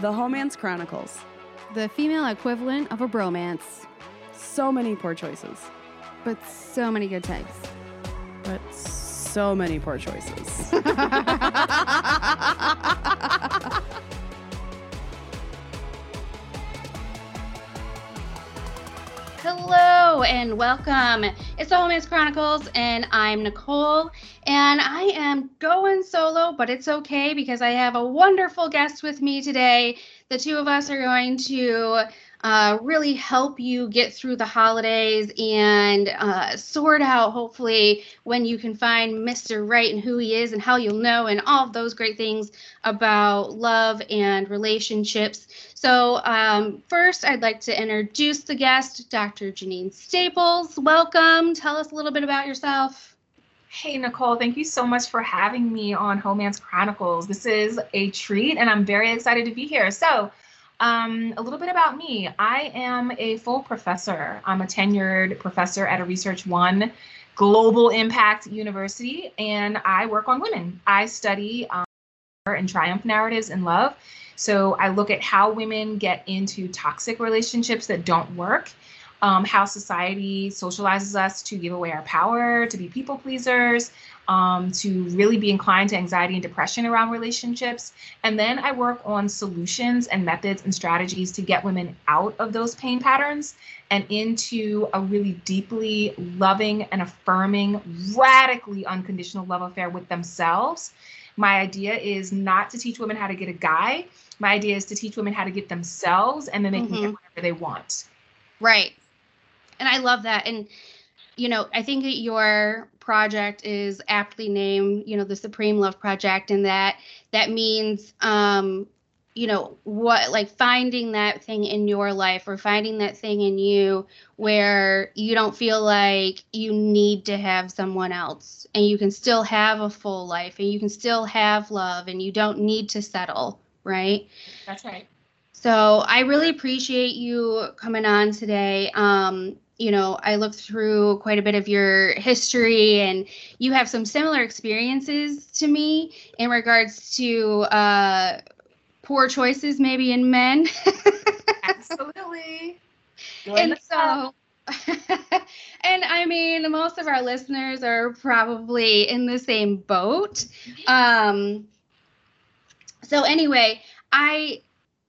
The Homance Chronicles. The female equivalent of a bromance. So many poor choices, but so many good types. but so many poor choices. Hello and welcome. It's the Homance Chronicles, and I'm Nicole. And I am going solo, but it's okay because I have a wonderful guest with me today. The two of us are going to uh, really help you get through the holidays and uh, sort out, hopefully, when you can find Mr. Right and who he is and how you'll know, and all of those great things about love and relationships. So, um, first, I'd like to introduce the guest, Dr. Jeanine Staples. Welcome. Tell us a little bit about yourself. Hey, Nicole, thank you so much for having me on Homance Chronicles. This is a treat, and I'm very excited to be here. So, um, a little bit about me I am a full professor, I'm a tenured professor at a Research One Global Impact University, and I work on women. I study um, and triumph narratives in love. So, I look at how women get into toxic relationships that don't work um, how society socializes us to give away our power, to be people pleasers, um, to really be inclined to anxiety and depression around relationships. And then I work on solutions and methods and strategies to get women out of those pain patterns and into a really deeply loving and affirming, radically unconditional love affair with themselves. My idea is not to teach women how to get a guy. My idea is to teach women how to get themselves and then they can get Mhm. whatever they want. Right. And I love that. And, you know, I think that your project is aptly named, you know, the Supreme Love Project, and that that means, um, you know, what like finding that thing in your life or finding that thing in you where you don't feel like you need to have someone else and you can still have a full life and you can still have love and you don't need to settle, right? That's right. So I really appreciate you coming on today. Um, you know, I looked through quite a bit of your history, and you have some similar experiences to me in regards to uh, poor choices, maybe in men. Absolutely. and so, and I mean, most of our listeners are probably in the same boat. Um, so anyway, I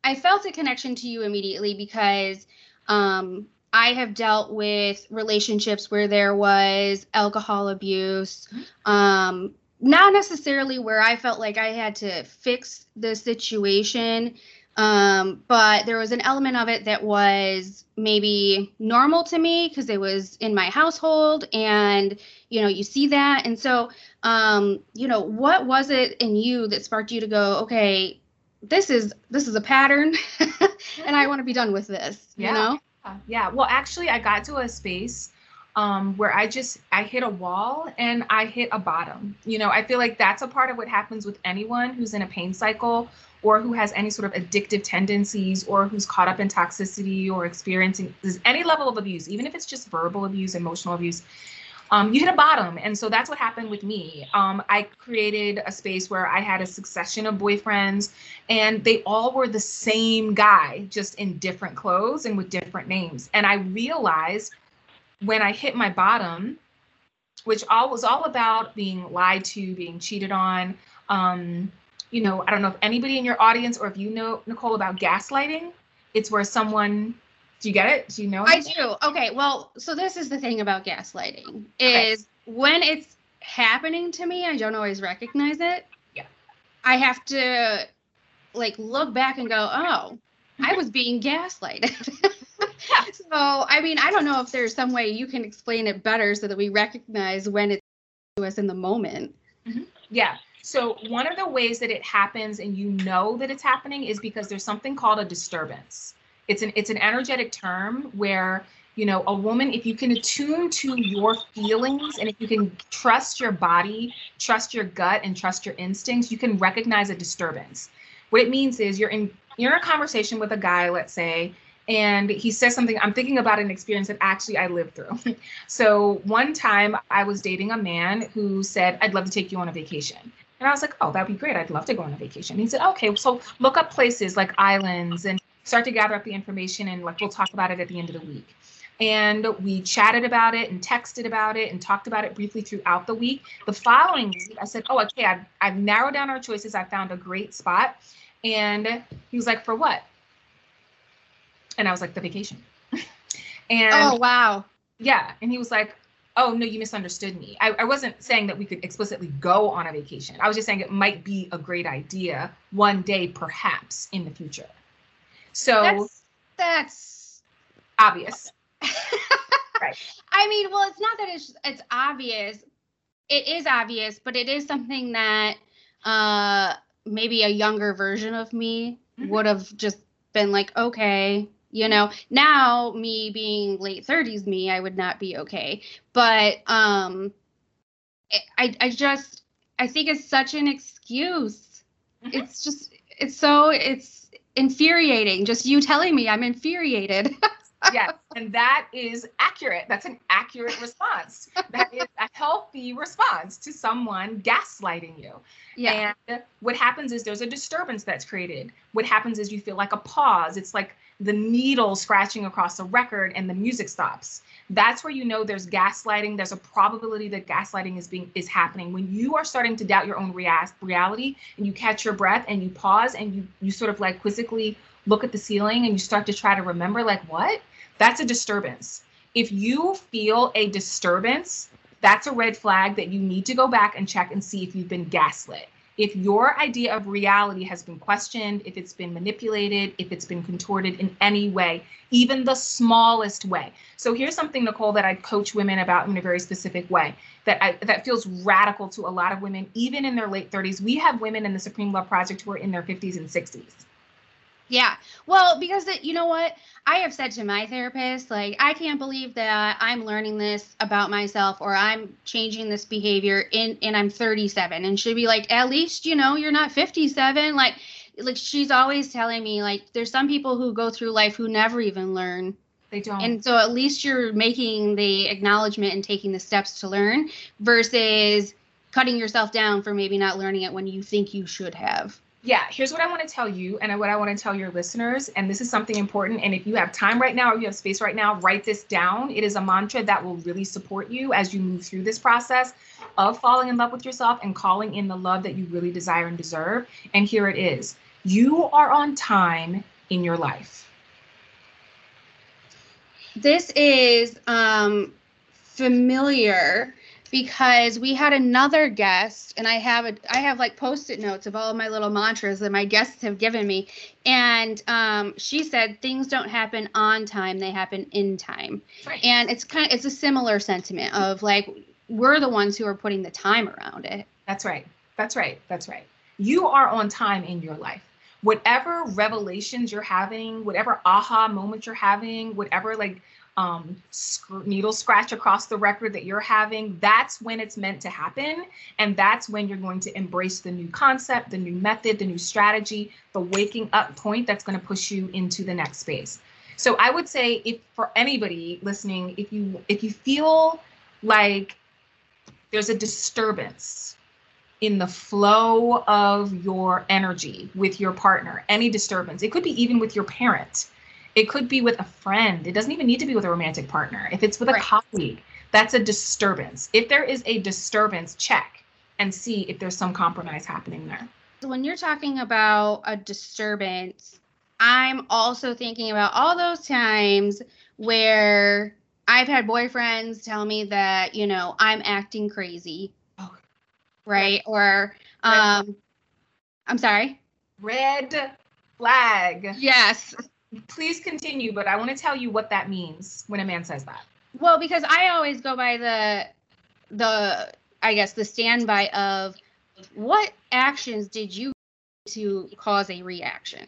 I felt a connection to you immediately because um, I have dealt with relationships where there was alcohol abuse. Um, not necessarily where I felt like I had to fix the situation, um, but there was an element of it that was maybe normal to me because it was in my household, and you know, you see that, and so, um, you know, what was it in you that sparked you to go, okay, this is this is a pattern, and I want to be done with this, you know? Uh, yeah. Well, actually, I got to a space um, where I just I hit a wall and I hit a bottom. You know, I feel like that's a part of what happens with anyone who's in a pain cycle or who has any sort of addictive tendencies or who's caught up in toxicity or experiencing any level of abuse, even if it's just verbal abuse, emotional abuse. Um, you hit a bottom. And so that's what happened with me. Um, I created a space where I had a succession of boyfriends, and they all were the same guy, just in different clothes and with different names. And I realized when I hit my bottom, which all was all about being lied to, being cheated on. Um, you know, I don't know if anybody in your audience or if you know Nicole about gaslighting. It's where someone, do you get it? Do you know? I do. Okay, well, so this is the thing about gaslighting Okay. is when it's happening to me, I don't always recognize it. Yeah. I have to like look back and go, "Oh, I was being gaslighted." Yeah. So, I mean, I don't know if there's some way you can explain it better so that we recognize when it's to us in the moment. Mm-hmm. Yeah. So one of the ways that it happens and you know that it's happening is because there's something called a disturbance. It's an it's an energetic term where you know a woman if you can attune to your feelings and if you can trust your body, trust your gut and trust your instincts, you can recognize a disturbance. What it means is you're in you're in a conversation with a guy, let's say, and he says something i'm thinking about an experience that actually i lived through so one time i was dating a man who said i'd love to take you on a vacation And I was like, oh, that'd be great. I'd love to go on a vacation. He said, okay, so look up places like islands and start to gather up the information and like we'll talk about it at the end of the week. And we chatted about it and texted about it and talked about it briefly throughout the week. The following week, I said, oh, okay, I've, I've narrowed down our choices. I found a great spot. And he was like, for what? And I was like, the vacation. and Oh wow. yeah. And he was like, oh, no, you misunderstood me. I, I wasn't saying that we could explicitly go on a vacation. I was just saying it might be a great idea one day, perhaps in the future. So That's that's obvious. Right. I mean, well, it's not that it's it's obvious. It is obvious, but it is something that uh maybe a younger version of me Mhm. would have just been like, okay, you know. Now, me being late 30s me, I would not be okay. But um I- I just I think it's such an excuse. Mhm. It's just it's so it's infuriating just you telling me I'm infuriated. yes, and that is accurate. That's an accurate response. That is a healthy response to someone gaslighting you. yeah. And what happens is there's a disturbance that's created. What happens is you feel like a pause. It's like the needle scratching across the record and the music stops. That's where you know there's gaslighting. There's a probability that gaslighting is being is happening. When you are starting to doubt your own rea- reality and you catch your breath and you pause and you you sort of like quizzically look at the ceiling and you start to try to remember like what? That's a disturbance. If you feel a disturbance, that's a red flag that you need to go back and check and see if you've been gaslit. If your idea of reality has been questioned, if it's been manipulated, if it's been contorted in any way, even the smallest way. So here's something, Nicole, that I coach women about in a very specific way that I, that feels radical to a lot of women, even in their late 30s. We have women in the Supreme Love Project who are in their 50s and 60s. Yeah. Well, because it, you know what? I have said to my therapist, like, I can't believe that I'm learning this about myself or I'm changing this behavior in and I'm 37 and she'd be like, at least, you know, you're not 57. Like, like she's always telling me, like, there's some people who go through life who never even learn. They don't. And so at least you're making the acknowledgement and taking the steps to learn versus cutting yourself down for maybe not learning it when you think you should have. Yeah, here's what I want to tell you and what I want to tell your listeners. And this is something important. And if you have time right now or you have space right now, write this down. It is a mantra that will really support you as you move through this process of falling in love with yourself and calling in the love that you really desire and deserve. And here it is you are on time in your life. This is um, familiar because we had another guest, and I have a I have like post-it notes of all of my little mantras that my guests have given me, and um, she said things don't happen on time; they happen in time, Right. and it's kind of it's a similar sentiment of like we're the ones who are putting the time around it. That's right. That's right. That's right. You are on time in your life. Whatever revelations you're having, whatever aha moments you're having, whatever like um, sc- needle scratch across the record that you're having, that's when it's meant to happen. And that's when you're going to embrace the new concept, the new method, the new strategy, the waking up point that's going to push you into the next space. So I would say if for anybody listening, if you if you feel like there's a disturbance in the flow of your energy with your partner, any disturbance. It could be even with your parent. It could be with a friend. It doesn't even need to be with a romantic partner. If it's with a colleague, that's a disturbance. If there is a disturbance, check and see if there's some compromise happening there. when you're talking about a disturbance, I'm also thinking about all those times where I've had boyfriends tell me that, you know, I'm acting crazy, Oh. right? Or, um, I'm sorry. Red flag. Yes. Please continue, but I want to tell you what that means when a man says that. Well, because I always go by the, the, I guess the standby of what actions did you to cause a reaction?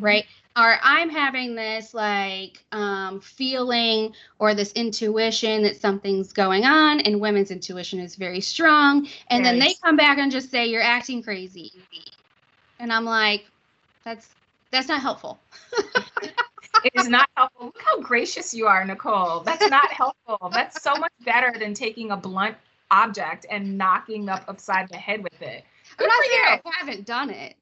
right or i'm having this like um, feeling or this intuition that something's going on and women's intuition is very strong and then they come back and just say you're acting crazy and i'm like that's that's not helpful is not helpful. Look how gracious you are, Nicole. That's not helpful. That's so much better than taking a blunt object and knocking up upside the head with it. I'm not saying. I haven't done it,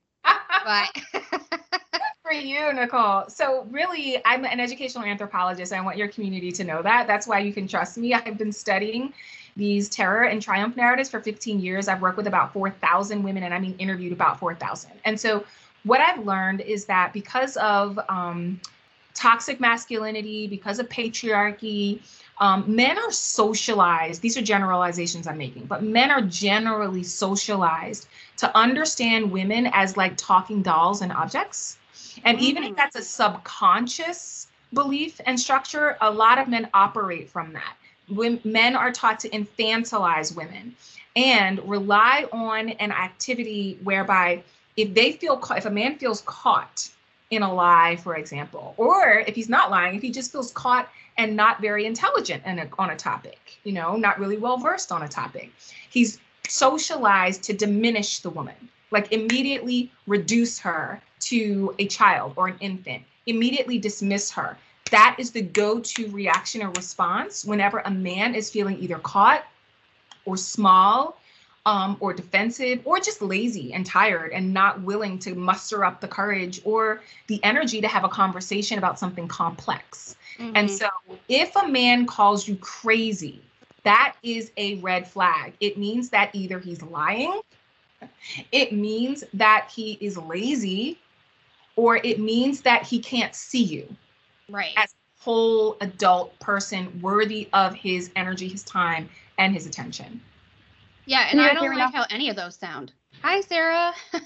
but for you, Nicole. So, really, I'm an educational anthropologist. I want your community to know that. That's why you can trust me. I've been studying these terror and triumph narratives for 15 years. I've worked with about 4,000 women, and I mean, interviewed about 4,000. And so, what I've learned is that because of um, toxic masculinity, because of patriarchy, um, men are socialized. These are generalizations I'm making, but men are generally socialized to understand women as like talking dolls and objects. And even if that's a subconscious belief and structure, a lot of men operate from that. When men are taught to infantilize women and rely on an activity whereby if they feel ca- if a man feels caught in a lie, for example, or if he's not lying, if he just feels caught and not very intelligent in a, on a topic, you know, not really well versed on a topic, he's socialized to diminish the woman, like immediately reduce her to a child or an infant, immediately dismiss her. That is the go to reaction or response whenever a man is feeling either caught or small um, or defensive or just lazy and tired and not willing to muster up the courage or the energy to have a conversation about something complex. And Mhm. so if a man calls you crazy, that is a red flag. It means that either he's lying, it means that he is lazy, or it means that he can't see you right. as a whole adult person worthy of his energy, his time, and his attention. Yeah, and I don't like now? how any of those sound. Hi, Sarah.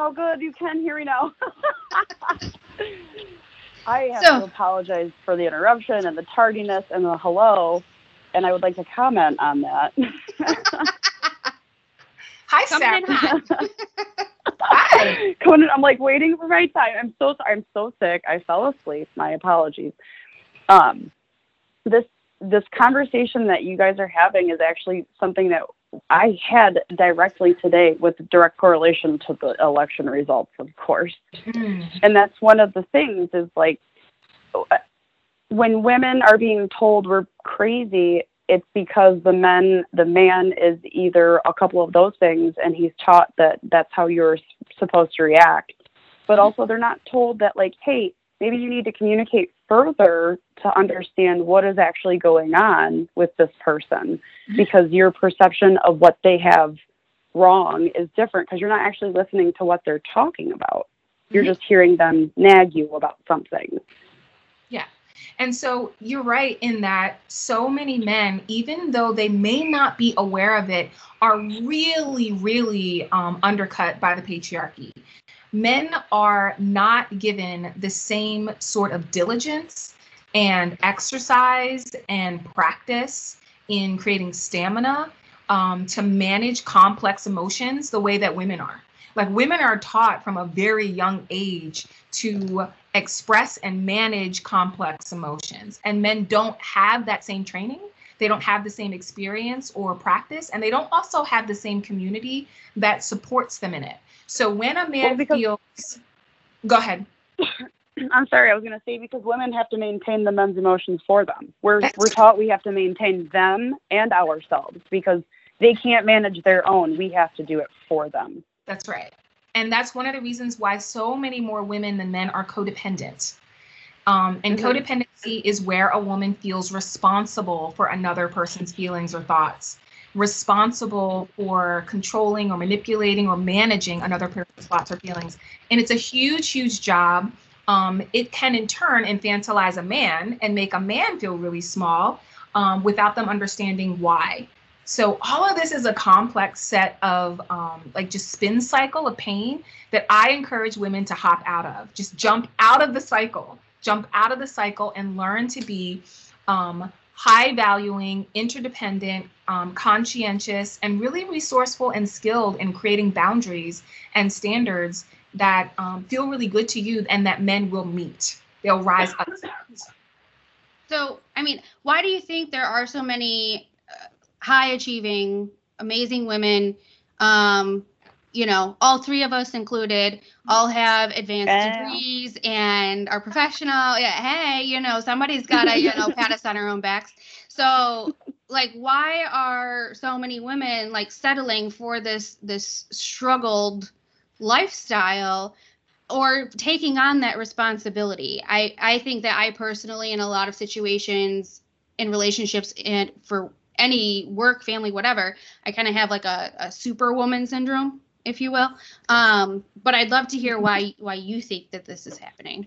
Oh, good. You can hear me now. I have So- to apologize for the interruption and the tardiness and the hello, and I would like to comment on that. Hi, Coming Sarah. hot. Hi. Coming in, I'm like waiting for my time. I'm so. I'm so sick. I fell asleep. My apologies. Um, this this conversation that you guys are having is actually something that I had directly today with direct correlation to the election results, of course. Mm, and that's one of the things is like when women are being told we're crazy it's because the men the man is either a couple of those things and he's taught that that's how you're supposed to react but also they're not told that like hey maybe you need to communicate further to understand what is actually going on with this person because your perception of what they have wrong is different because you're not actually listening to what they're talking about you're just hearing them nag you about something. Yeah. And so you're right in that so many men, even though they may not be aware of it, are really, really um, undercut by the patriarchy. Men are not given the same sort of diligence and exercise and practice in creating stamina um, to manage complex emotions the way that women are. Like women are taught from a very young age to express and manage complex emotions. And men don't have that same training. They don't have the same experience or practice, and they don't also have the same community that supports them in it. So when a man Well, because- feels, go ahead. I'm sorry, I was going to say because women have to maintain the men's emotions for them. We're That's- we're taught we have to maintain them and ourselves because they can't manage their own. We have to do it for them. That's right. And that's one of the reasons why so many more women than men are codependent. Um, and Mhm. codependency is where a woman feels responsible for another person's feelings or thoughts, responsible for controlling or manipulating or managing another person's thoughts or feelings. And it's a huge, huge job. Um, it can, in turn, infantilize a man and make a man feel really small um, without them understanding why. So all of this is a complex set of um, like just spin cycle of pain that I encourage women to hop out of. Just jump out of the cycle, jump out of the cycle, and learn to be um, high valuing, interdependent, um, conscientious, and really resourceful and skilled in creating boundaries and standards that um, feel really good to you and that men will meet. They'll rise up. So, I mean, why do you think there are so many uh, high achieving, amazing women? Um, you know, all three of us included, all have advanced Yeah. degrees and are professional. Yeah, hey, you know, somebody's got to, you know, pat us on our own backs. So, like why are so many women like settling for this this struggled lifestyle or taking on that responsibility i i think that i personally in a lot of situations in relationships and for any work family whatever i kind of have like a, a superwoman syndrome if you will um but i'd love to hear why why you think that this is happening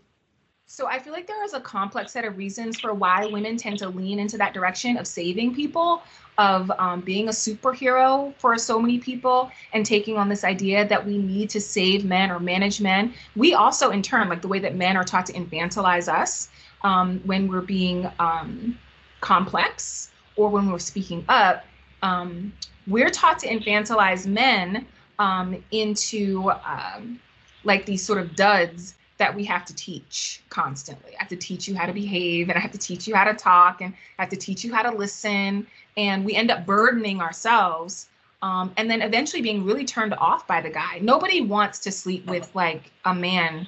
So I feel like there is a complex set of reasons for why women tend to lean into that direction of saving people, of um, being a superhero for so many people, and taking on this idea that we need to save men or manage men. We also, in turn, like the way that men are taught to infantilize us um, when we're being um, complex or when we're speaking up, um, we're taught to infantilize men um, into um, like these sort of duds that we have to teach constantly. I have to teach you how to behave and I have to teach you how to talk and I have to teach you how to listen. And we end up burdening ourselves um, and then eventually being really turned off by the guy. Nobody wants to sleep with like a man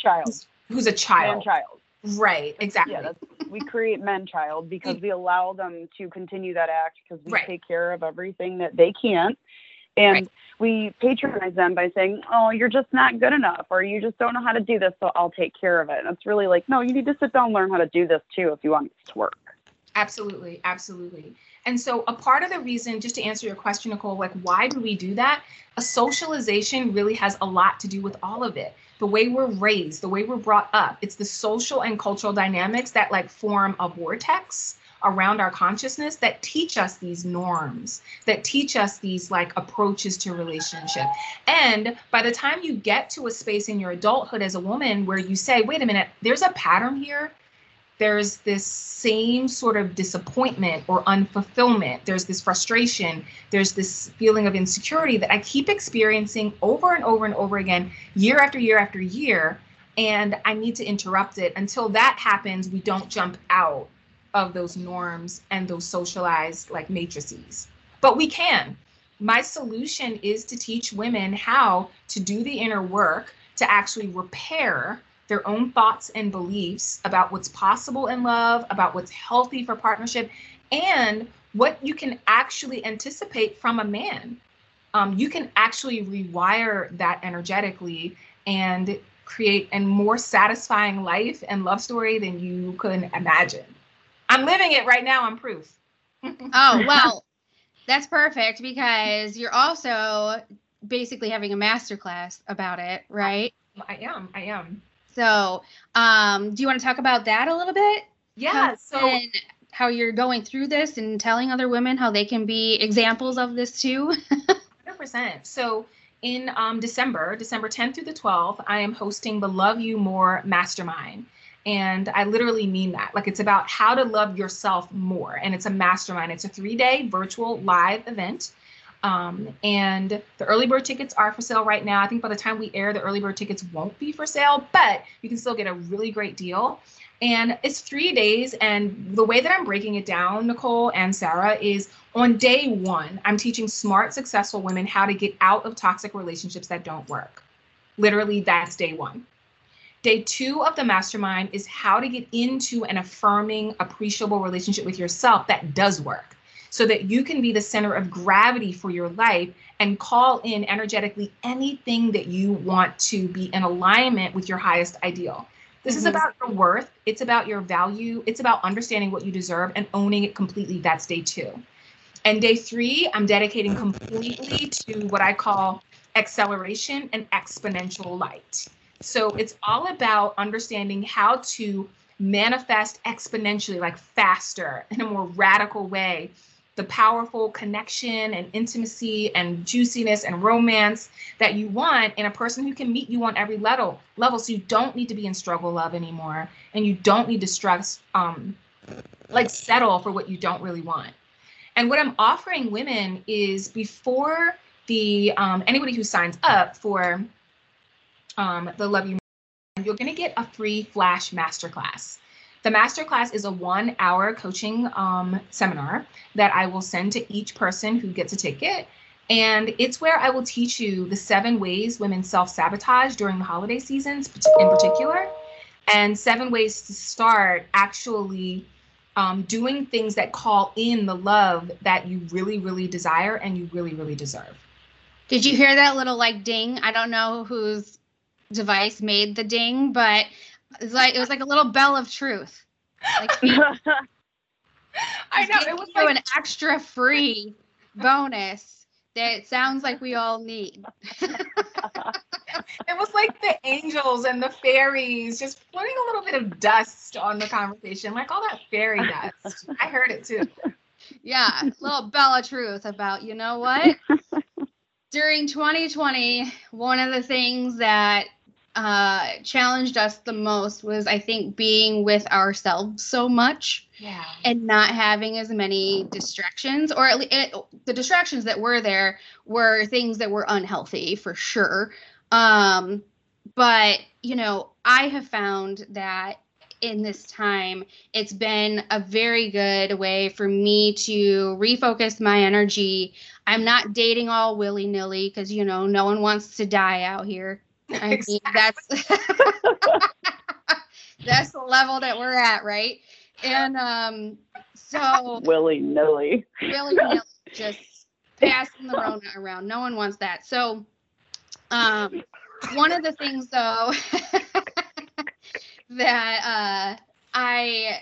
Child. who's a child. Man child. Right, exactly. Yeah, we create men child because we allow them to continue that act because we Right. take care of everything that they can't. And Right. we patronize them by saying, Oh, you're just not good enough or you just don't know how to do this, so I'll take care of it. And it's really like, no, you need to sit down and learn how to do this too if you want this to work. Absolutely, absolutely. And so, a part of the reason, just to answer your question, Nicole, like why do we do that? A socialization really has a lot to do with all of it. The way we're raised, the way we're brought up, it's the social and cultural dynamics that like form a vortex around our consciousness that teach us these norms, that teach us these like approaches to relationship. And by the time you get to a space in your adulthood as a woman where you say, wait a minute, there's a pattern here there's this same sort of disappointment or unfulfillment. There's this frustration. There's this feeling of insecurity that I keep experiencing over and over and over again, year after year after year. And I need to interrupt it. Until that happens, we don't jump out of those norms and those socialized like matrices. But we can. My solution is to teach women how to do the inner work to actually repair their own thoughts and beliefs about what's possible in love, about what's healthy for partnership, and what you can actually anticipate from a man. Um, you can actually rewire that energetically and create a more satisfying life and love story than you could imagine. I'm living it right now. I'm proof. Oh, well, that's perfect because you're also basically having a master class about it, right? I am. I am. So, um, do you want to talk about that a little bit? Yeah. So and how you're going through this and telling other women how they can be examples of this too. 100%. So in um, December, December 10th through the 12th, I am hosting the Love You More Mastermind. And I literally mean that. Like it's about how to love yourself more. And it's a mastermind. It's a three day virtual live event. Um, and the early bird tickets are for sale right now. I think by the time we air, the early bird tickets won't be for sale, but you can still get a really great deal. And it's three days. And the way that I'm breaking it down, Nicole and Sarah, is on day one, I'm teaching smart, successful women how to get out of toxic relationships that don't work. Literally, that's day one. Day two of the mastermind is how to get into an affirming, appreciable relationship with yourself that does work so that you can be the center of gravity for your life and call in energetically anything that you want to be in alignment with your highest ideal. This is Mhm. about your worth, it's about your value, it's about understanding what you deserve and owning it completely. That's day two. And day three, I'm dedicating completely to what I call acceleration and exponential light. So it's all about understanding how to manifest exponentially, like faster, in a more radical way, the powerful connection and intimacy and juiciness and romance that you want in a person who can meet you on every level. Level, so you don't need to be in struggle love anymore, and you don't need to stress, um, like settle for what you don't really want. And what I'm offering women is before the um, anybody who signs up for um, the Love You, you're going to get a free flash masterclass. The masterclass is a one hour coaching um, seminar that I will send to each person who gets a ticket. And it's where I will teach you the seven ways women self sabotage during the holiday seasons in particular, and seven ways to start actually um, doing things that call in the love that you really, really desire and you really, really deserve. Did you hear that little like ding? I don't know whose device made the ding, but it's like it was like a little bell of truth. Like I know it was like an extra free bonus that sounds like we all need. it was like the angels and the fairies just putting a little bit of dust on the conversation, like all that fairy dust. I heard it too. Yeah, little bell of truth about you know what? During 2020, one of the things that uh, challenged us the most was I think being with ourselves so much Yeah. and not having as many distractions or at least the distractions that were there were things that were unhealthy for sure um but you know i have found that in this time it's been a very good way for me to refocus my energy i'm not dating all willy-nilly because you know no one wants to die out here i mean that's that's the level that we're at right and um so Willy nilly. willy nilly just passing the Rona around. No one wants that. So, um, one of the things though that uh, I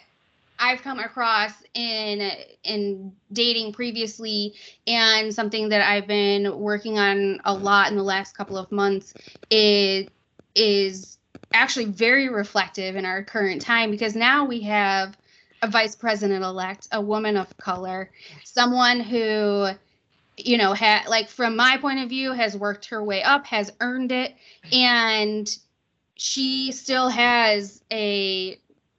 I've come across in in dating previously, and something that I've been working on a lot in the last couple of months is is actually very reflective in our current time because now we have a vice president elect, a woman of color, someone who you know had like from my point of view has worked her way up has earned it and she still has a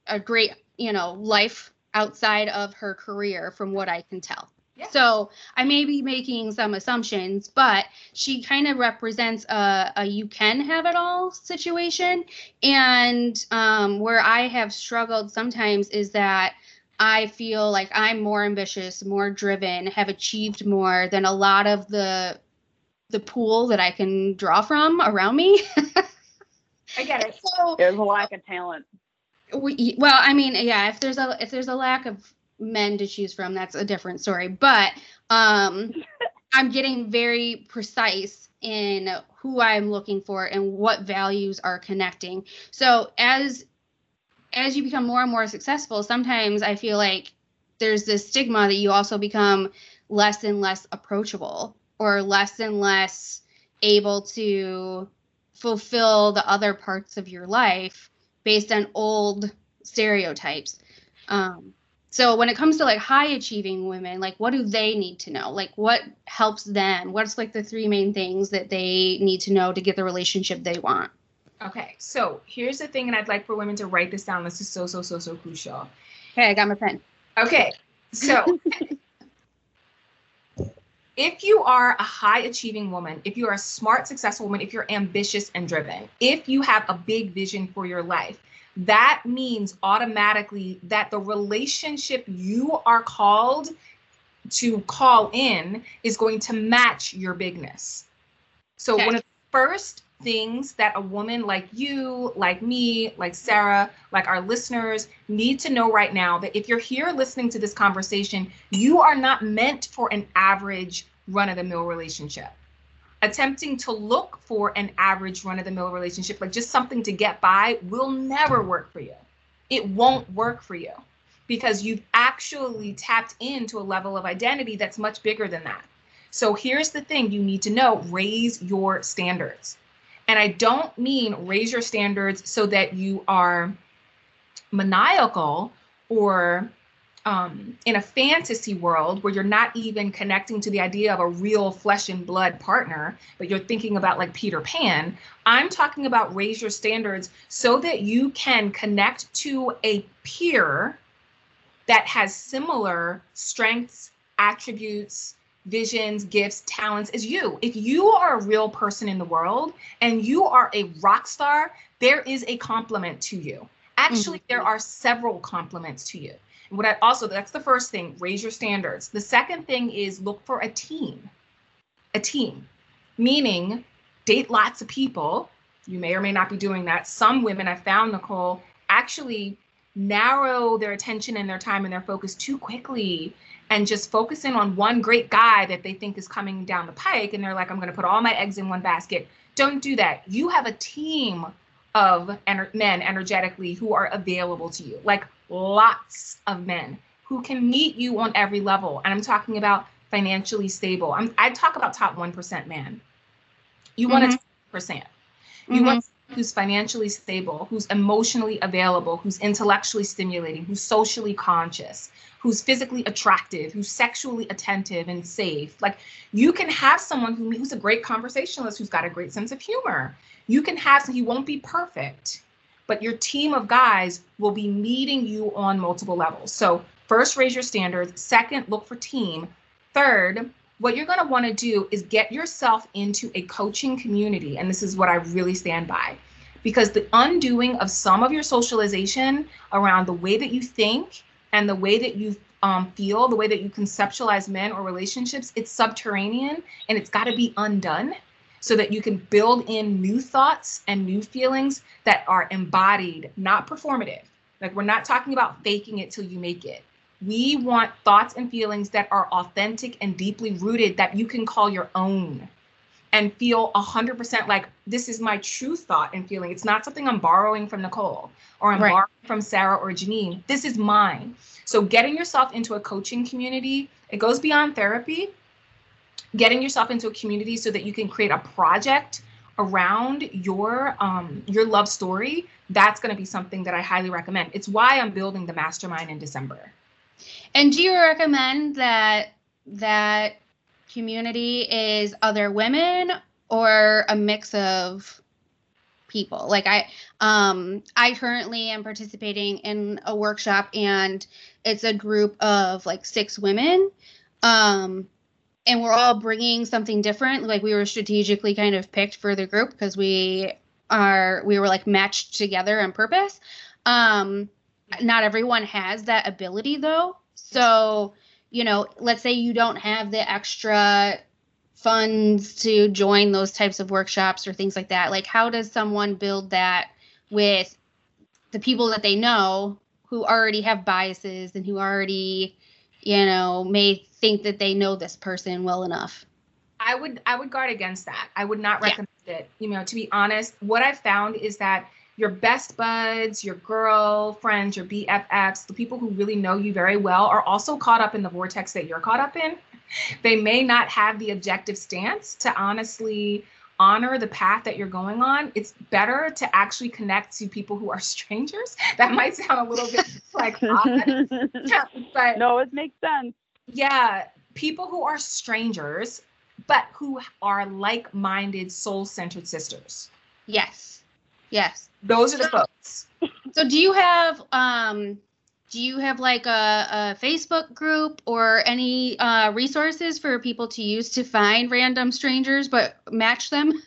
a great you know life outside of her career from what i can tell Yeah. so i may be making some assumptions but she kind of represents a, a you can have it all situation and um, where i have struggled sometimes is that I feel like I'm more ambitious, more driven, have achieved more than a lot of the the pool that I can draw from around me. I get it. so, There's a lack of talent. we, well, I mean, yeah, if there's a if there's a lack of men to choose from, that's a different story. But um, I'm getting very precise in who I'm looking for and what values are connecting. So as as you become more and more successful, sometimes I feel like there's this stigma that you also become less and less approachable or less and less able to fulfill the other parts of your life based on old stereotypes. Um, so when it comes to like high achieving women, like what do they need to know? Like what helps them? What's like the three main things that they need to know to get the relationship they want? Okay, so here's the thing, and I'd like for women to write this down. This is so, so, so, so crucial. Okay, I got my pen. Okay, so if you are a high achieving woman, if you are a smart, successful woman, if you're ambitious and driven, if you have a big vision for your life, that means automatically that the relationship you are called to call in is going to match your bigness. So, Okay. one of the first things that a woman like you, like me, like Sarah, like our listeners need to know right now that if you're here listening to this conversation, you are not meant for an average run of the mill relationship. Attempting to look for an average run of the mill relationship, like just something to get by, will never work for you. It won't work for you because you've actually tapped into a level of identity that's much bigger than that. So here's the thing you need to know raise your standards. And I don't mean raise your standards so that you are maniacal or um, in a fantasy world where you're not even connecting to the idea of a real flesh and blood partner, but you're thinking about like Peter Pan. I'm talking about raise your standards so that you can connect to a peer that has similar strengths, attributes, visions, gifts, talents as you. If you are a real person in the world and you are a rock star, there is a compliment to you. Actually, Mhm. there are several compliments to you. And what I also, that's the first thing, raise your standards. The second thing is look for a team. A team, meaning date lots of people. You may or may not be doing that. Some women I found, Nicole, actually narrow their attention and their time and their focus too quickly and just focus in on one great guy that they think is coming down the pike and they're like i'm going to put all my eggs in one basket. Don't do that. You have a team of ener- men energetically who are available to you like lots of men who can meet you on every level and i'm talking about financially stable. I'm, i talk about top 1% man. You want Mhm. a percent. You Mhm. want who's financially stable, who's emotionally available, who's intellectually stimulating, who's socially conscious, who's physically attractive, who's sexually attentive and safe. Like you can have someone who, who's a great conversationalist, who's got a great sense of humor. You can have, he won't be perfect, but your team of guys will be meeting you on multiple levels. So, first, raise your standards. Second, look for team. Third, what you're going to want to do is get yourself into a coaching community. And this is what I really stand by. Because the undoing of some of your socialization around the way that you think and the way that you um, feel, the way that you conceptualize men or relationships, it's subterranean and it's got to be undone so that you can build in new thoughts and new feelings that are embodied, not performative. Like we're not talking about faking it till you make it. We want thoughts and feelings that are authentic and deeply rooted that you can call your own and feel 100% like this is my true thought and feeling. It's not something I'm borrowing from Nicole or I'm Right. borrowing from Sarah or Jeanine. This is mine. So getting yourself into a coaching community, it goes beyond therapy. Getting yourself into a community so that you can create a project around your um your love story, that's going to be something that I highly recommend. It's why I'm building the mastermind in December. And do you recommend that that community is other women or a mix of people? Like I um I currently am participating in a workshop and it's a group of like six women. Um and we're all bringing something different. Like we were strategically kind of picked for the group because we are we were like matched together on purpose. Um not everyone has that ability though. So, you know, let's say you don't have the extra funds to join those types of workshops or things like that. Like, how does someone build that with the people that they know who already have biases and who already, you know, may think that they know this person well enough? I would I would guard against that. I would not Yeah. recommend it. You know, to be honest, what I've found is that your best buds, your girlfriends, your BFFs, the people who really know you very well are also caught up in the vortex that you're caught up in. They may not have the objective stance to honestly honor the path that you're going on. It's better to actually connect to people who are strangers. That might sound a little bit like odd, but no, it makes sense. yeah, people who are strangers, but who are like minded, soul centered sisters. Yes. Yes. Those are the folks. So do you have um do you have like a, a Facebook group or any uh, resources for people to use to find random strangers but match them?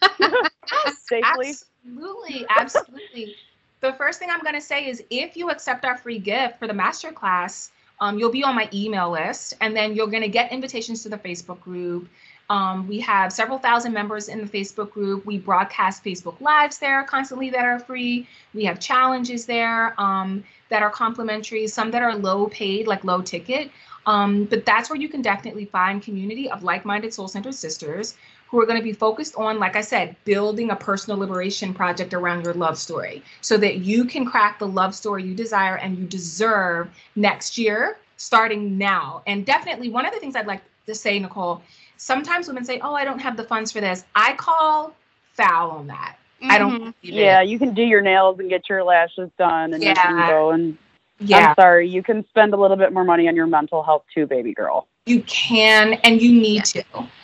Safely. Absolutely. Absolutely. the first thing I'm going to say is if you accept our free gift for the masterclass, um, you'll be on my email list and then you're going to get invitations to the Facebook group. Um, we have several thousand members in the Facebook group. We broadcast Facebook Lives there constantly that are free. We have challenges there um, that are complimentary, some that are low paid, like low ticket. Um, but that's where you can definitely find community of like-minded soul-centered sisters who are going to be focused on, like I said, building a personal liberation project around your love story so that you can crack the love story you desire and you deserve next year, starting now. And definitely, one of the things I'd like to say, Nicole, sometimes women say, Oh, I don't have the funds for this. I call foul on that. I don't Mhm. believe it. Yeah, you can do your nails and get your lashes done, and you can go and. Yeah. I'm sorry, you can spend a little bit more money on your mental health too, baby girl. you can and you need to.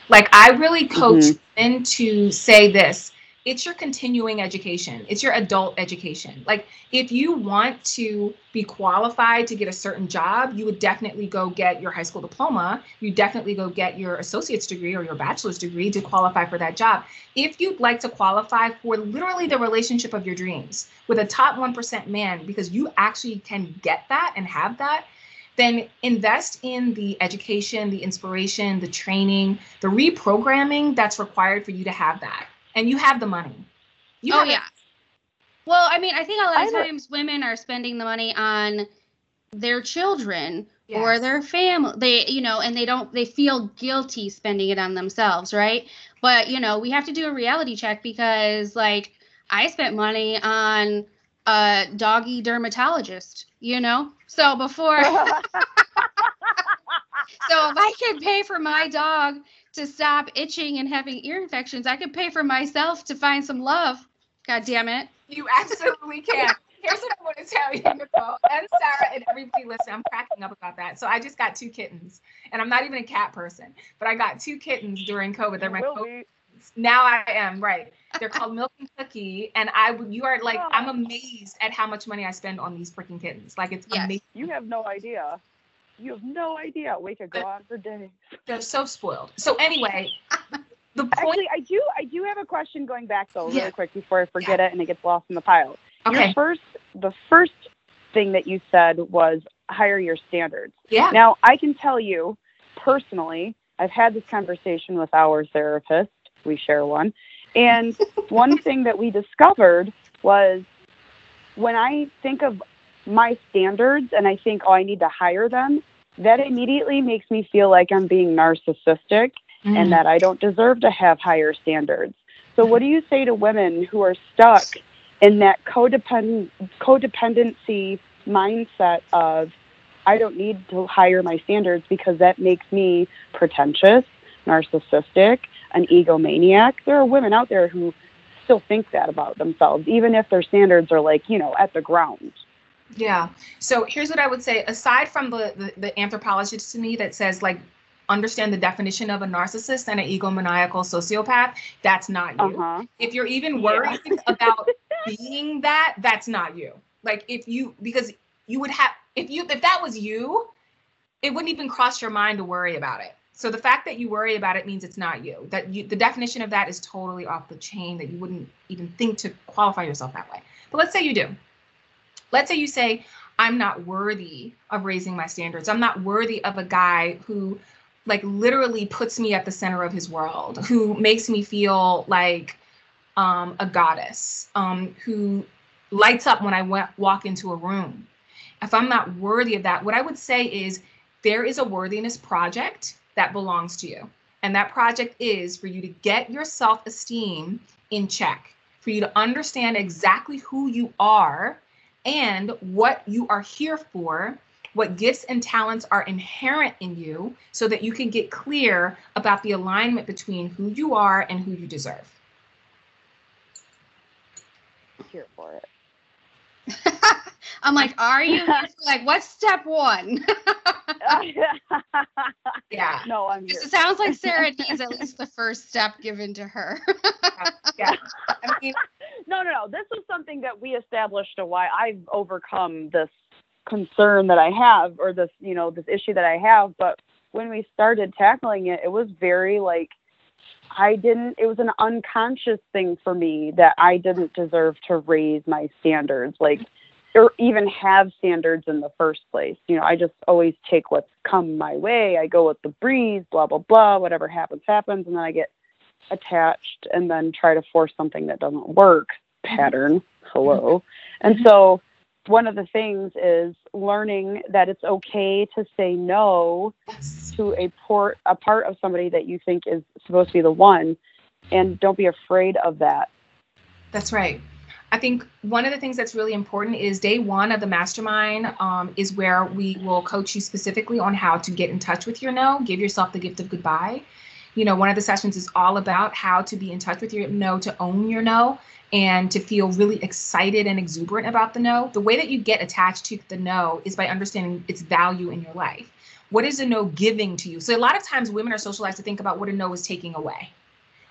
Like I really coach Mhm. women to say this. It's your continuing education. It's your adult education. Like if you want to be qualified to get a certain job, you would definitely go get your high school diploma. You definitely go get your associate's degree or your bachelor's degree to qualify for that job. If you'd like to qualify for literally the relationship of your dreams with a top 1% man because you actually can get that and have that, then invest in the education, the inspiration, the training, the reprogramming that's required for you to have that. And you have the money. You Oh yeah. Well, I mean, I think a lot of times women are spending the money on their children or their family. They, you know, and they don't they feel guilty spending it on themselves, right? But, you know, we have to do a reality check because like I spent money on a doggy dermatologist, you know? So before so if I could pay for my dog to stop itching and having ear infections, I could pay for myself to find some love. God damn it. You absolutely can. Here's what I want to tell you, Nicole and Sarah and everybody listening. I'm cracking up about that. So I just got two kittens, and I'm not even a cat person, but I got two kittens during COVID. They're my Will COVID now I am right. They're called Milk and Cookie, and I. You are like I'm amazed at how much money I spend on these freaking kittens. Like it's Yes. amazing. You have no idea. You have no idea. We could go on for days. They're so spoiled. So anyway, the point. Actually, I do. I do have a question going back though, really Yeah. quick before I forget it and it gets lost in the pile. Your Okay. first, the first thing that you said was higher your standards. Yeah. Now, I can tell you personally, I've had this conversation with our therapist. We share one. And one thing that we discovered was when I think of my standards and I think, oh, I need to hire them, that immediately makes me feel like I'm being narcissistic Mm. and that I don't deserve to have higher standards. So, what do you say to women who are stuck in that codependent codependency mindset of I don't need to higher my standards because that makes me pretentious, narcissistic, an egomaniac? There are women out there who still think that about themselves, even if their standards are like you know at the ground. Yeah. So here's what I would say. Aside from the, the the anthropologist to me that says like understand the definition of a narcissist and an egomaniacal sociopath, that's not you. Uh huh. if you're even Yeah. worried about being that that's not you like if you because you would have if you if that was you it wouldn't even cross your mind to worry about it so the fact that you worry about it means it's not you that you the definition of that is totally off the chain that you wouldn't even think to qualify yourself that way but let's say you do let's say you say i'm not worthy of raising my standards i'm not worthy of a guy who like literally puts me at the center of his world who makes me feel like um, a goddess um, who lights up when I walk into a room. If I'm not worthy of that, what I would say is there is a worthiness project that belongs to you. And that project is for you to get your self esteem in check, for you to understand exactly who you are and what you are here for, what gifts and talents are inherent in you, so that you can get clear about the alignment between who you are and who you deserve. Here for it. I'm like, are you? like, what's step one? Yeah. no, I'm here. It sounds like Sarah needs at least the first step given to her. Yeah. I mean, No, no, no. This was something that we established a while. I've overcome this concern that I have, or this, you know, this issue that I have. But when we started tackling it, it was very like I didn't. It was an unconscious thing for me that I didn't deserve to raise my standards, like, or even have standards in the first place. You know, I just always take what's come my way. I go with the breeze, blah blah blah. Whatever happens, happens, and then I get attached and then try to force something that doesn't work pattern hello and so one of the things is learning that it's okay to say no yes. to a port a part of somebody that you think is supposed to be the one and don't be afraid of that That's right. I think one of the things that's really important is day one of the mastermind um, is where we will coach you specifically on how to get in touch with your no, give yourself the gift of goodbye. You know, one of the sessions is all about how to be in touch with your no, to own your no, and to feel really excited and exuberant about the no. The way that you get attached to the no is by understanding its value in your life. What is a no giving to you? So, a lot of times women are socialized to think about what a no is taking away.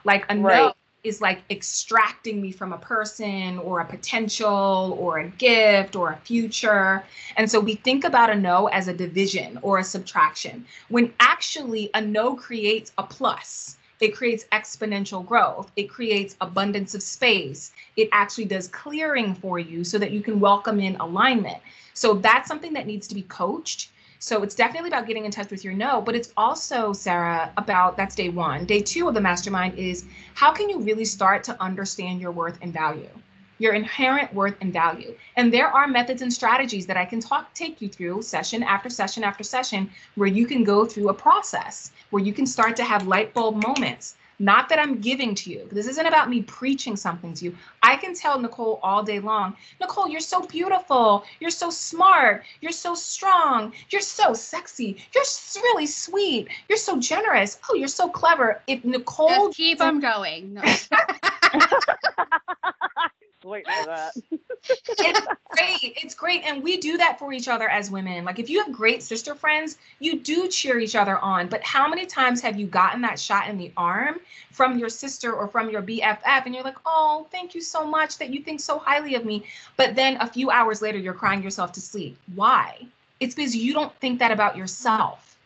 Like a no Right. Is like extracting me from a person or a potential or a gift or a future. And so we think about a no as a division or a subtraction, when actually a no creates a plus. It creates exponential growth. It creates abundance of space. It actually does clearing for you so that you can welcome in alignment. So that's something that needs to be coached. So it's definitely about getting in touch with your no, but it's also, Sarah, about that's day one. Day two of the mastermind is how can you really start to understand your worth and value? your inherent worth and value. And there are methods and strategies that I can talk take you through session after session after session where you can go through a process where you can start to have light bulb moments. Not that I'm giving to you. This isn't about me preaching something to you. I can tell Nicole all day long, Nicole, you're so beautiful. You're so smart. You're so strong. You're so sexy. You're really sweet. You're so generous. Oh, you're so clever. If Nicole Just keep them going. No. Wait for that. it's great. It's great. And we do that for each other as women. Like if you have great sister friends, you do cheer each other on. But how many times have you gotten that shot in the arm from your sister or from your BFF and you're like, "Oh, thank you so much that you think so highly of me." But then a few hours later you're crying yourself to sleep. Why? It's because you don't think that about yourself.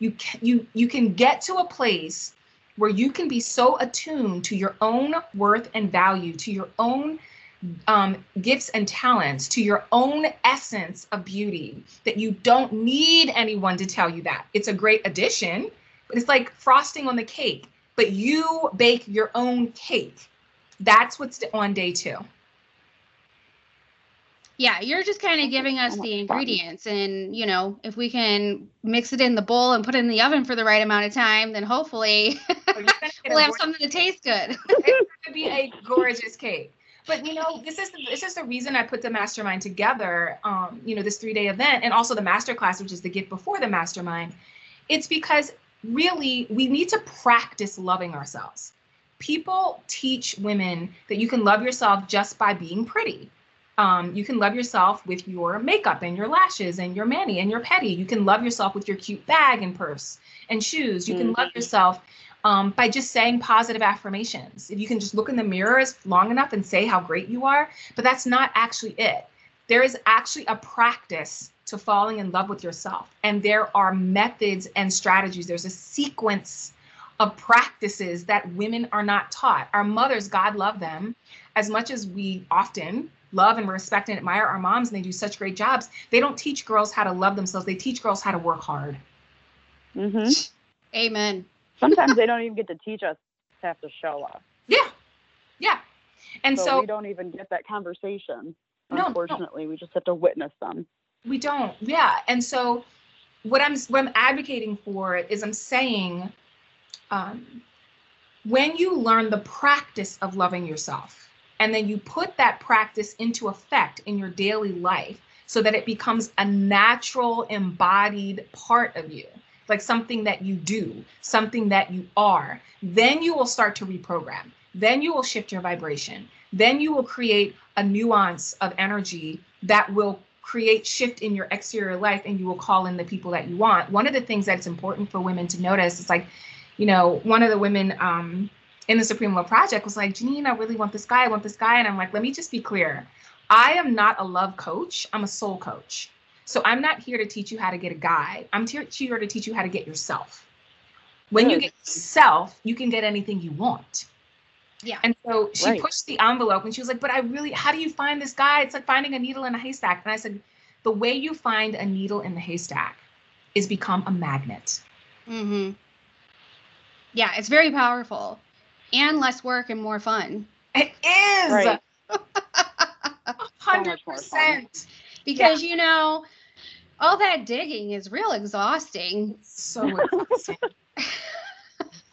You can, you you can get to a place where you can be so attuned to your own worth and value, to your own um, gifts and talents, to your own essence of beauty, that you don't need anyone to tell you that. It's a great addition, but it's like frosting on the cake, but you bake your own cake. That's what's on day two. Yeah, you're just kind of giving us the ingredients. And, you know, if we can mix it in the bowl and put it in the oven for the right amount of time, then hopefully So you're gonna get a we'll have something to taste good. it's going to be a gorgeous cake. But you know, this is this is the reason I put the mastermind together. Um, you know, this three day event and also the master class, which is the gift before the mastermind. It's because really we need to practice loving ourselves. People teach women that you can love yourself just by being pretty. Um, you can love yourself with your makeup and your lashes and your mani and your petty. You can love yourself with your cute bag and purse and shoes. You can love Mhm. yourself um, by just saying positive affirmations. If you can just look in the mirrors long enough and say how great you are, but that's not actually it. There is actually a practice to falling in love with yourself. And there are methods and strategies. There's a sequence of practices that women are not taught. Our mothers, God love them, as much as we often love and respect and admire our moms and they do such great jobs, they don't teach girls how to love themselves. They teach girls how to work hard. hmm Amen. Sometimes they don't even get to teach us have to show us. Yeah. Yeah. And so, so, we don't even get that conversation. No, no. Unfortunately, we just have to witness them. We don't. Yeah. And so what I'm what I'm advocating for is I'm saying um, when you learn the practice of loving yourself and then you put that practice into effect in your daily life so that it becomes a natural embodied part of you like something that you do something that you are. Then you will start to reprogram. Then you will shift your vibration. Then you will create a nuance of energy that will create shift in your exterior life and you will call in the people that you want. One of the things that's important for women to notice is like you know one of the women um, in the supreme love project was like Jeanine i really want this guy i want this guy and i'm like let me just be clear. I am not a love coach. I'm a soul coach so i'm not here to teach you how to get a guy i'm here here to teach you how to get yourself when you get yourself you can get anything you want Yeah. and so she Right. pushed the envelope and she was like, But I really, how do you find this guy? It's like finding a needle in a haystack. And I said, The way you find a needle in the haystack is become a magnet. Mm-hmm. Yeah, it's very powerful and less work and more fun It is Right. hundred much more fun. percent. because, you know, all that digging is real exhausting. So exhausting.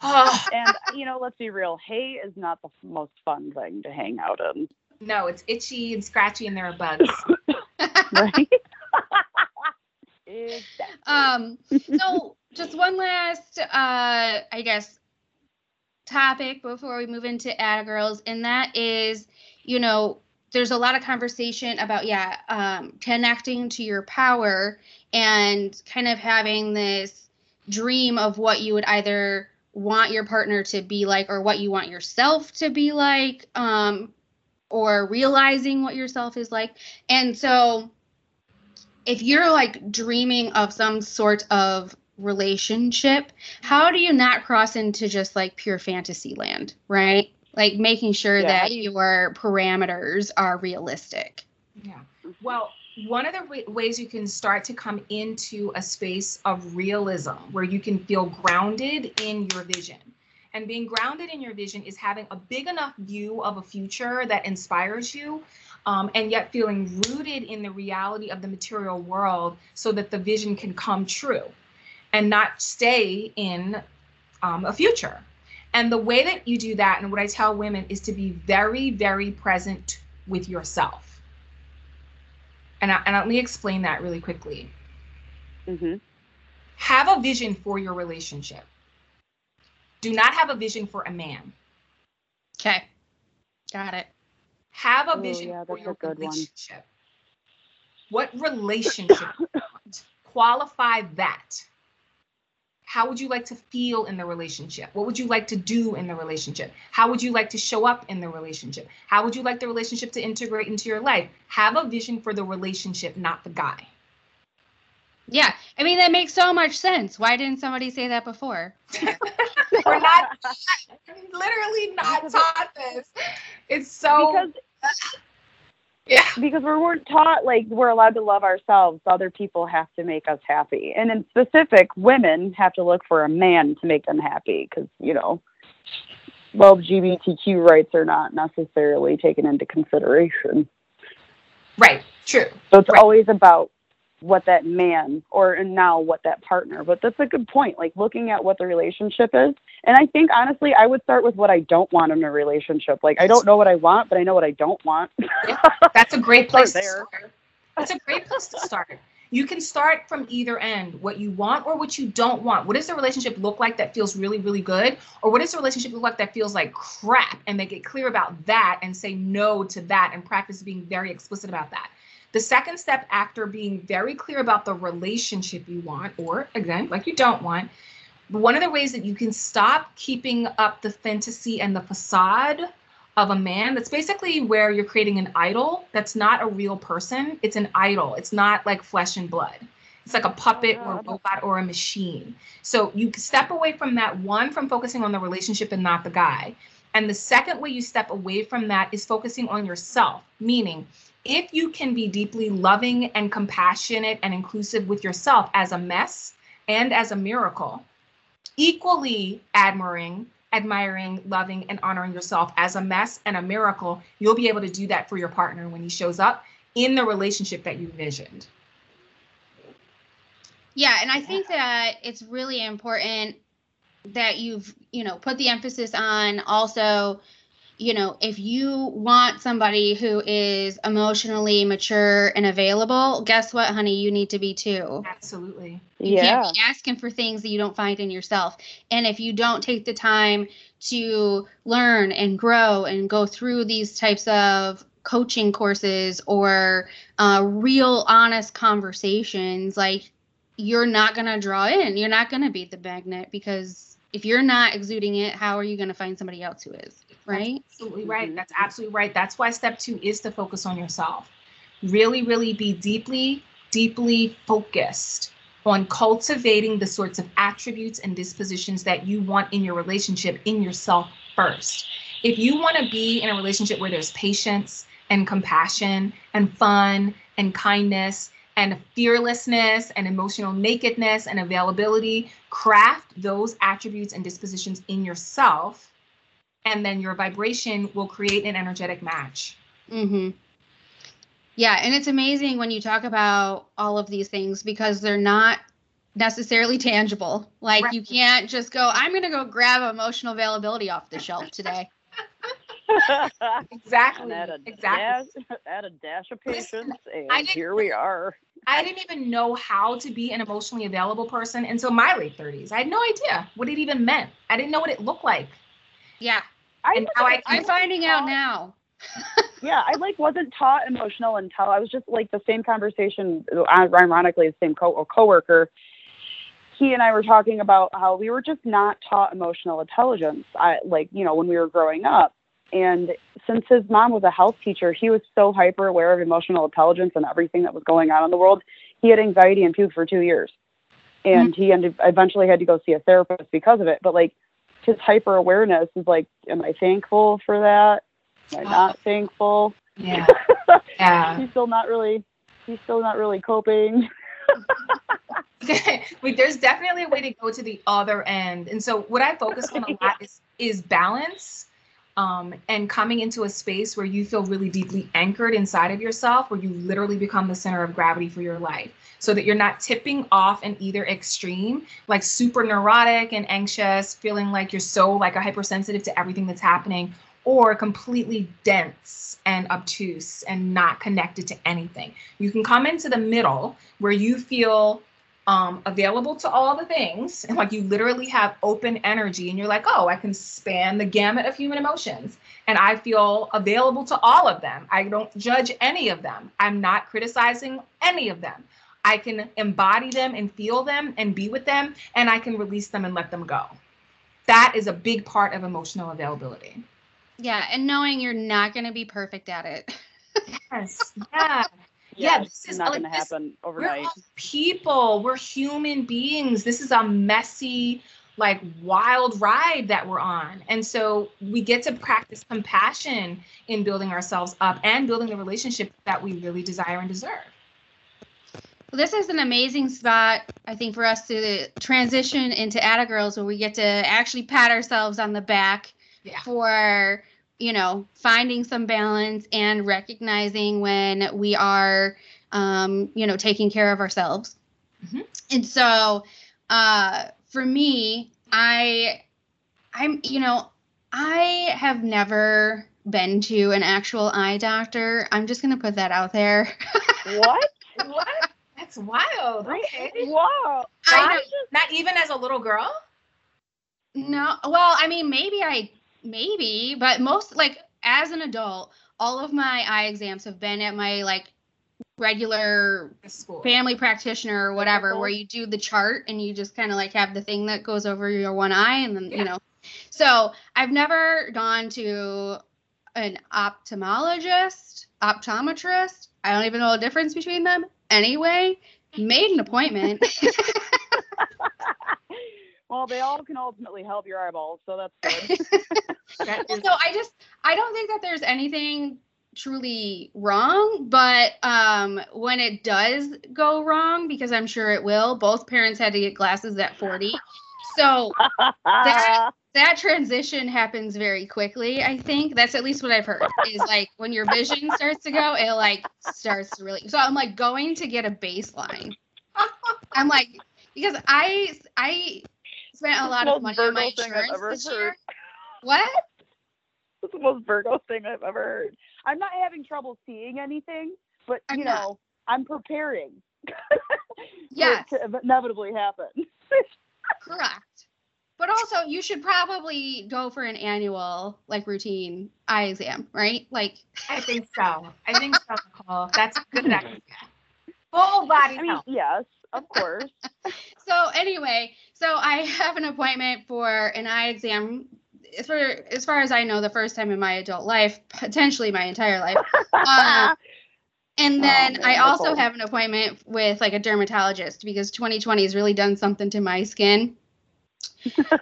oh, And you know, let's be real. Hay is not the most fun thing to hang out in, no, it's itchy and scratchy and there are bugs. right? exactly. Um, so just one last, uh, I guess, topic before we move into Atta Girls, and that is, you know, there's a lot of conversation about, yeah, um, connecting to your power and kind of having this dream of what you would either want your partner to be like or what you want yourself to be like, um, or realizing what yourself is like. And so, if you're like dreaming of some sort of relationship, how do you not cross into just like pure fantasy land, right? Like making sure Yeah, that your parameters are realistic. Yeah. Well, one of the wa- ways you can start to come into a space of realism where you can feel grounded in your vision. And being grounded in your vision is having a big enough view of a future that inspires you, um, and yet feeling rooted in the reality of the material world so that the vision can come true and not stay in um, a future. And the way that you do that, and what I tell women, is to be very, very present with yourself. And, I, and let me explain that really quickly. hmm Have a vision for your relationship. Do not have a vision for a man. Okay. Got it. Have a Oh, vision yeah, for your good one. relationship. What relationship? Qualify that. How would you like to feel in the relationship? What would you like to do in the relationship? How would you like to show up in the relationship? How would you like the relationship to integrate into your life? Have a vision for the relationship, not the guy. Yeah. I mean, that makes so much sense. Why didn't somebody say that before? We're not literally not taught this. It's so because yeah. because we weren't taught like we're allowed to love ourselves other people have to make us happy and in specific women have to look for a man to make them happy because you know well lgbtq rights are not necessarily taken into consideration Right. True. so it's Right. always about what that man or and now what that partner but that's a good point like looking at what the relationship is and i think honestly i would start with what i don't want in a relationship like i don't know what i want but i know what i don't want That's a great place to there. start. That's a great place to start. You can start from either end, what you want or what you don't want. What does the relationship look like that feels really, really good? Or what does the relationship look like that feels like crap? And they get clear about that and say no to that and practice being very explicit about that. The second step after being very clear about the relationship you want, or again, like you don't want, one of the ways that you can stop keeping up the fantasy and the facade of a man that's basically where you're creating an idol that's not a real person. It's an idol. It's not like flesh and blood. It's like a puppet or a robot or a machine. So you step away from that one from focusing on the relationship and not the guy. And the second way you step away from that is focusing on yourself meaning if you can be deeply loving and compassionate and inclusive with yourself as a mess and as a miracle equally admiring admiring, loving, and honoring yourself as a mess and a miracle, you'll be able to do that for your partner when he shows up in the relationship that you envisioned. Yeah, and I think that it's really important that you've, you know, put the emphasis on also, you know, if you want somebody who is emotionally mature and available, guess what, honey, you need to be too. Absolutely. You yeah can't be asking for things that you don't find in yourself. And if you don't take the time to learn and grow and go through these types of coaching courses or uh, real honest conversations, like you're not going to draw in. You're not going to be the magnet because if you're not exuding it, how are you going to find somebody else who is? Right? Absolutely right. Mhm. That's absolutely right. That's why step two is to focus on yourself. Really, really be deeply, deeply focused on cultivating the sorts of attributes and dispositions that you want in your relationship in yourself first. If you want to be in a relationship where there's patience and compassion and fun and kindness and fearlessness and emotional nakedness and availability, craft those attributes and dispositions in yourself and then your vibration will create an energetic match. Mm-hmm. Yeah, and it's amazing when you talk about all of these things because they're not necessarily tangible. Like Right. you can't just go, I'm gonna go grab emotional availability off the shelf today. Exactly. add a exactly. dash, add a dash of Listen, patience, and here we are. I didn't even know how to be an emotionally available person until my late 30s. I had no idea what it even meant. I didn't know what it looked like. Yeah, I And now I I can- I'm wasn't finding out now. Yeah, I like wasn't taught emotional until I was just like the same conversation. uh, Ironically, the same co- coworker. He and I were talking about how we were just not taught emotional intelligence. I like you know when we were growing up, and since his mom was a health teacher, he was so hyper aware of emotional intelligence and everything that was going on in the world. He had anxiety and puke for two years, and he ended eventually had to go see a therapist because of it. But like his hyper awareness is like, am I thankful for that? Am I not thankful? Yeah. Yeah. he's still not really he's still not really coping Wait, there's definitely a way to go to the other end. And so what I focus on a lot is is balance um, and coming into a space where you feel really deeply anchored inside of yourself, where you literally become the center of gravity for your life. So that you're not tipping off in either extreme, like super neurotic and anxious, feeling like you're so like a hypersensitive to everything that's happening, or completely dense and obtuse and not connected to anything. You can come into the middle where you feel um, available to all the things and like you literally have open energy and you're like oh i can span the gamut of human emotions and i feel available to all of them. I don't judge any of them. I'm not criticizing any of them i can embody them and feel them and be with them and i can release them and let them go. That is a big part of emotional availability. Yeah, and knowing you're not going to be perfect at it. yes yeah. Yeah, it's this is not like going to this- happen we're overnight. all people we're human beings. This is a messy like wild ride that we're on. And so we get to practice compassion in building ourselves up and building the relationship that we really desire and deserve Well, this is an amazing spot, I think, for us to transition into Atta Girls, where we get to actually pat ourselves on the back Yeah. for, you know, finding some balance and recognizing when we are, um, you know, taking care of ourselves. Mhm. And so, uh, for me, I, I'm, you know, I have never been to an actual eye doctor. I'm just gonna put that out there. what? what that's wild okay Wow. I know. not even as a little girl No, well, I mean, maybe I, maybe, but most like as an adult, all of my eye exams have been at my like regular school family practitioner or whatever, where you do the chart and you just kind of like have the thing that goes over your one eye, and then Yeah. you know. So I've never gone to an ophthalmologist, optometrist. I don't even know the difference between them. Anyway, made an appointment. well, they all can ultimately help your eyeballs, so that's good. That so I just I don't think that there's anything truly wrong, but um when it does go wrong, because I'm sure it will, both parents had to get glasses at 40. So That- that transition happens very quickly, I think. That's at least what I've heard. Is like when your vision starts to go, it like starts to really so I'm like going to get a baseline. I'm like because I I spent a lot of money on my insurance this heard. year. What? That's the most Virgo thing I've ever heard. I'm not having trouble seeing anything, but I'm you not. know, I'm preparing. Yes. To inevitably happen. Correct. But also, you should probably go for an annual, like, routine eye exam, right? Like, i think so i think so Nicole. that's a good idea full body I mean, health yes, of course. so anyway, so I have an appointment for an eye exam. As far, as far as I know, the first time in my adult life, potentially my entire life. Um, and Oh, then man, I also Nicole. have an appointment with like a dermatologist because 2020 has really done something to my skin.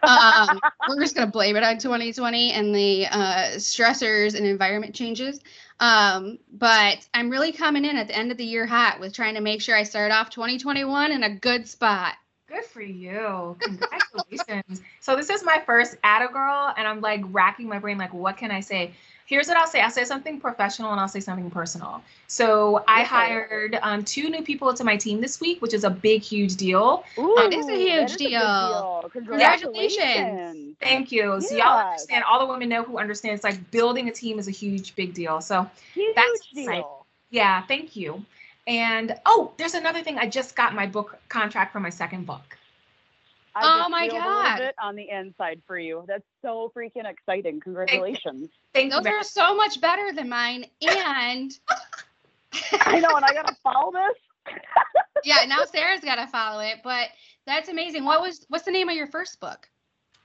Um, we're just gonna blame it on 2020 and the uh, stressors and environment changes. Um, but I'm really coming in at the end of the year hot with trying to make sure I start off 2021 in a good spot. Good for you. Congratulations. so this is my first Atta Girl, and I'm like racking my brain, like, what can I say? Here's what I'll say. I'll say something professional and I'll say something personal. So I hired um, two new people to my team this week, which is a big, huge deal. Ooh, it's a huge is big deal. Congratulations. Congratulations. Thank you. So y'all understand, all the women know who understands like building a team is a huge, big deal. So Huge That's deal. exciting. yeah, thank you. And oh, there's another thing. I just got my book contract for my second book. I Oh just my feel a God. little bit on the inside for you. That's so freaking exciting. Congratulations. Thank you. Those are so much better than mine. And I know, and I gotta follow this. yeah, now Sarah's got to follow it. But that's amazing. What was what's the name of your first book?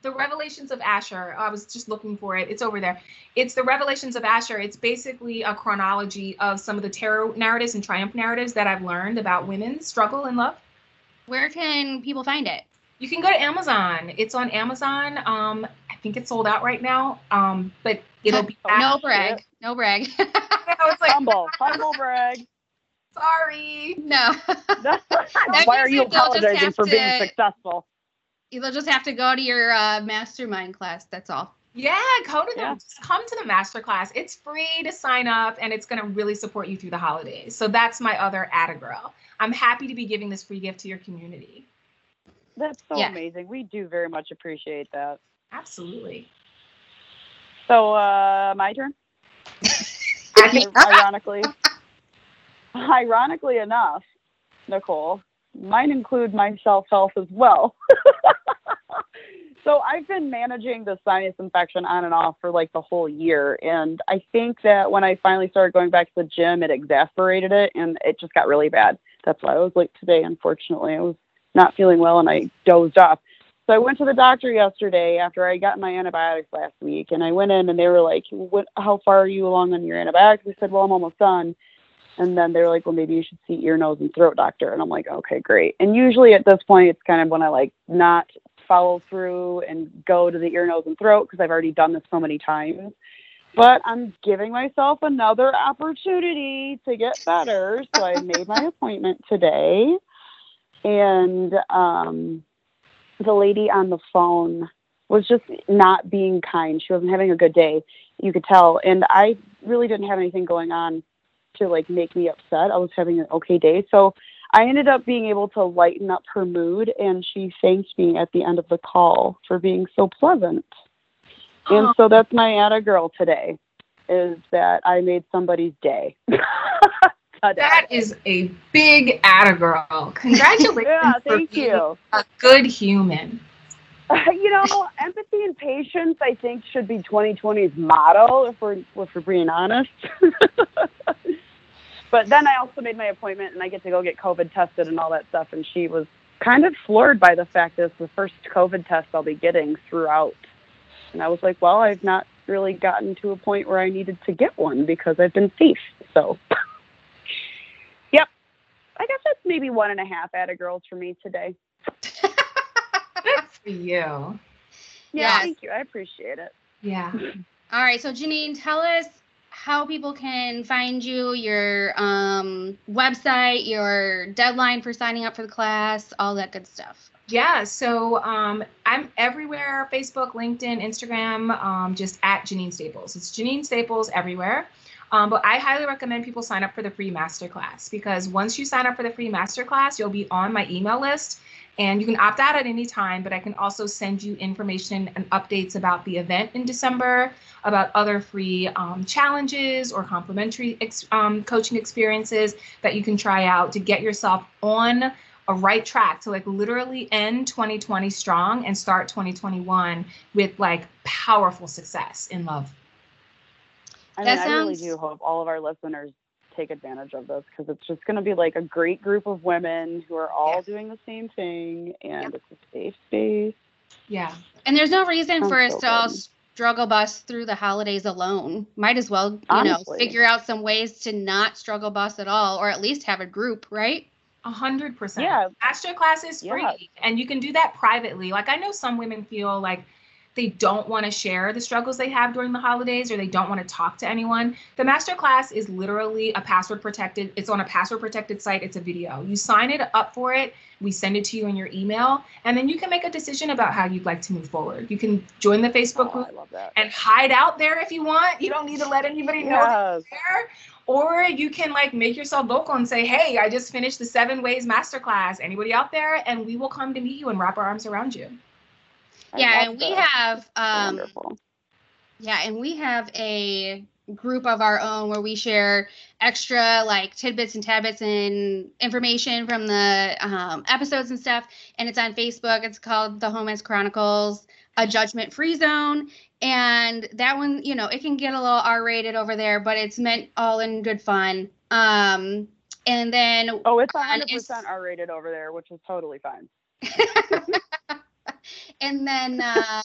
The Revelations of Asher. I was just looking for it. It's over there. It's the Revelations of Asher. It's basically a chronology of some of the terror narratives and triumph narratives that I've learned about women's struggle and love. Where can people find it? You can go to Amazon. It's on Amazon. Um, I think it's sold out right now. Um, but it'll be back. No brag. No brag. I was like, Humble, humble brag. Sorry. No. Why are you that they'll just apologizing have for being successful? You'll just have to go to your uh, mastermind class. That's all. Yeah, go to the Yeah. come to the masterclass. It's free to sign up and it's gonna really support you through the holidays. So that's my other Atta Girl. I'm happy to be giving this free gift to your community. That's so Yeah. amazing. We do very much appreciate that. Absolutely. So, uh, my turn. Ironically, ironically enough, Nicole, mine include my self health as well. so I've been managing the sinus infection on and off for like the whole year, and I think that when I finally started going back to the gym, it exasperated it, and it just got really bad. That's why I was late today. Unfortunately, I was not feeling well, and I dozed off. So I went to the doctor yesterday after I got my antibiotics last week, and I went in and they were like, "What? How far are you along on your antibiotics?" I said, "Well, I'm almost done." And then they were like, "Well, maybe you should see ear, nose, and throat doctor." And I'm like, "Okay, great." And usually at this point, it's kind of when I like not follow through and go to the ear, nose, and throat because I've already done this so many times. But I'm giving myself another opportunity to get better, so I made my appointment today. And um, the lady on the phone was just not being kind. She wasn't having a good day. You could tell. And I really didn't have anything going on to like make me upset. I was having an okay day. So I ended up being able to lighten up her mood and she thanked me at the end of the call for being so pleasant. And so that's my Atta girl today is that I made somebody's day. That is a big Atta Girl. Congratulations yeah, for thank being you. a good human. you know, empathy and patience, I think, should be 2020's motto if we're if we're being honest. but then I also made my appointment, and I get to go get COVID tested and all that stuff. And she was kind of floored by the fact that it's the first COVID test I'll be getting throughout. And I was like, well, I've not really gotten to a point where I needed to get one because I've been safe. So, yep, I guess that's maybe one and a half Atta girls for me today. Good for you. Yeah, Yes. thank you. I appreciate it. Yeah. All right, so Jeanine, tell us how people can find you, your um, website, your deadline for signing up for the class, all that good stuff. Yeah, so um, I'm everywhere Facebook, LinkedIn, Instagram, um, just at Jeanine Staples. It's Jeanine Staples everywhere. Um, but I highly recommend people sign up for the free masterclass because once you sign up for the free masterclass, you'll be on my email list and you can opt out at any time. But I can also send you information and updates about the event in December, about other free um, challenges or complimentary ex- um, coaching experiences that you can try out to get yourself on a right track to like literally end 2020 strong and start 2021 with like powerful success in love. I That mean, I really do hope all of our listeners take advantage of this because it's just going to be like a great group of women who are all Yeah. doing the same thing, and Yep. it's a safe space. Yeah. And there's no reason Sounds for us so to all struggle bus through the holidays alone. Might as well, you Honestly. know, figure out some ways to not struggle bus at all, or at least have a group, right? A hundred percent. Yeah. Astro class is free Yes. and you can do that privately. Like I know some women feel like they don't want to share the struggles they have during the holidays or they don't want to talk to anyone. The master class is literally a password protected. It's on a password protected site. It's a video. You sign it up for it. We send it to you in your email and then you can make a decision about how you'd like to move forward. You can join the Facebook Oh, group and hide out there if you want. You don't need to let anybody know that there. Or you can like make yourself vocal and say, "Hey, I just finished the seven ways masterclass. Anybody out there?" And we will come to meet you and wrap our arms around you. I yeah, and we have um Wonderful. yeah, and we have a group of our own where we share extra like tidbits and tabbits and information from the um, episodes and stuff. And it's on Facebook. It's called the Homance Chronicles, a judgment free zone. And that one, you know, it can get a little R rated over there, but it's meant all in good fun. Um, and then Oh, it's on 100% Ins- R rated over there, which is totally fine. and then uh,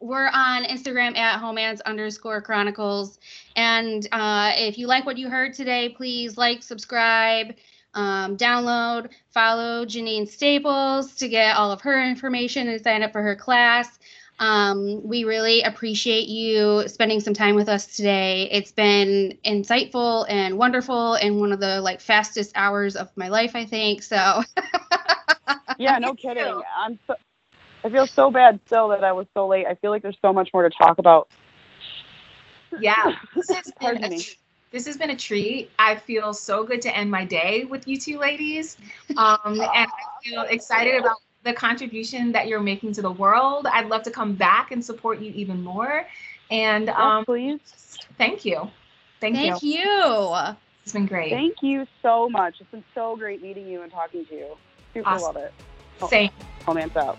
we're on Instagram at homance underscore chronicles. And uh, if you like what you heard today, please like, subscribe, um, download, follow Jeanine Staples to get all of her information and sign up for her class. Um, we really appreciate you spending some time with us today. It's been insightful and wonderful and one of the like fastest hours of my life, I think. So Yeah, no kidding. I'm so, I feel so bad still that I was so late. I feel like there's so much more to talk about. Yeah, this has been a me. this has been a treat. I feel so good to end my day with you two ladies, um, and I feel excited about the contribution that you're making to the world. I'd love to come back and support you even more. And Yes, um, please. thank you, thank, you. thank you. you. It's been great. Thank you so much. It's been so great meeting you and talking to you. Super Awesome. love it. Same. Homance out.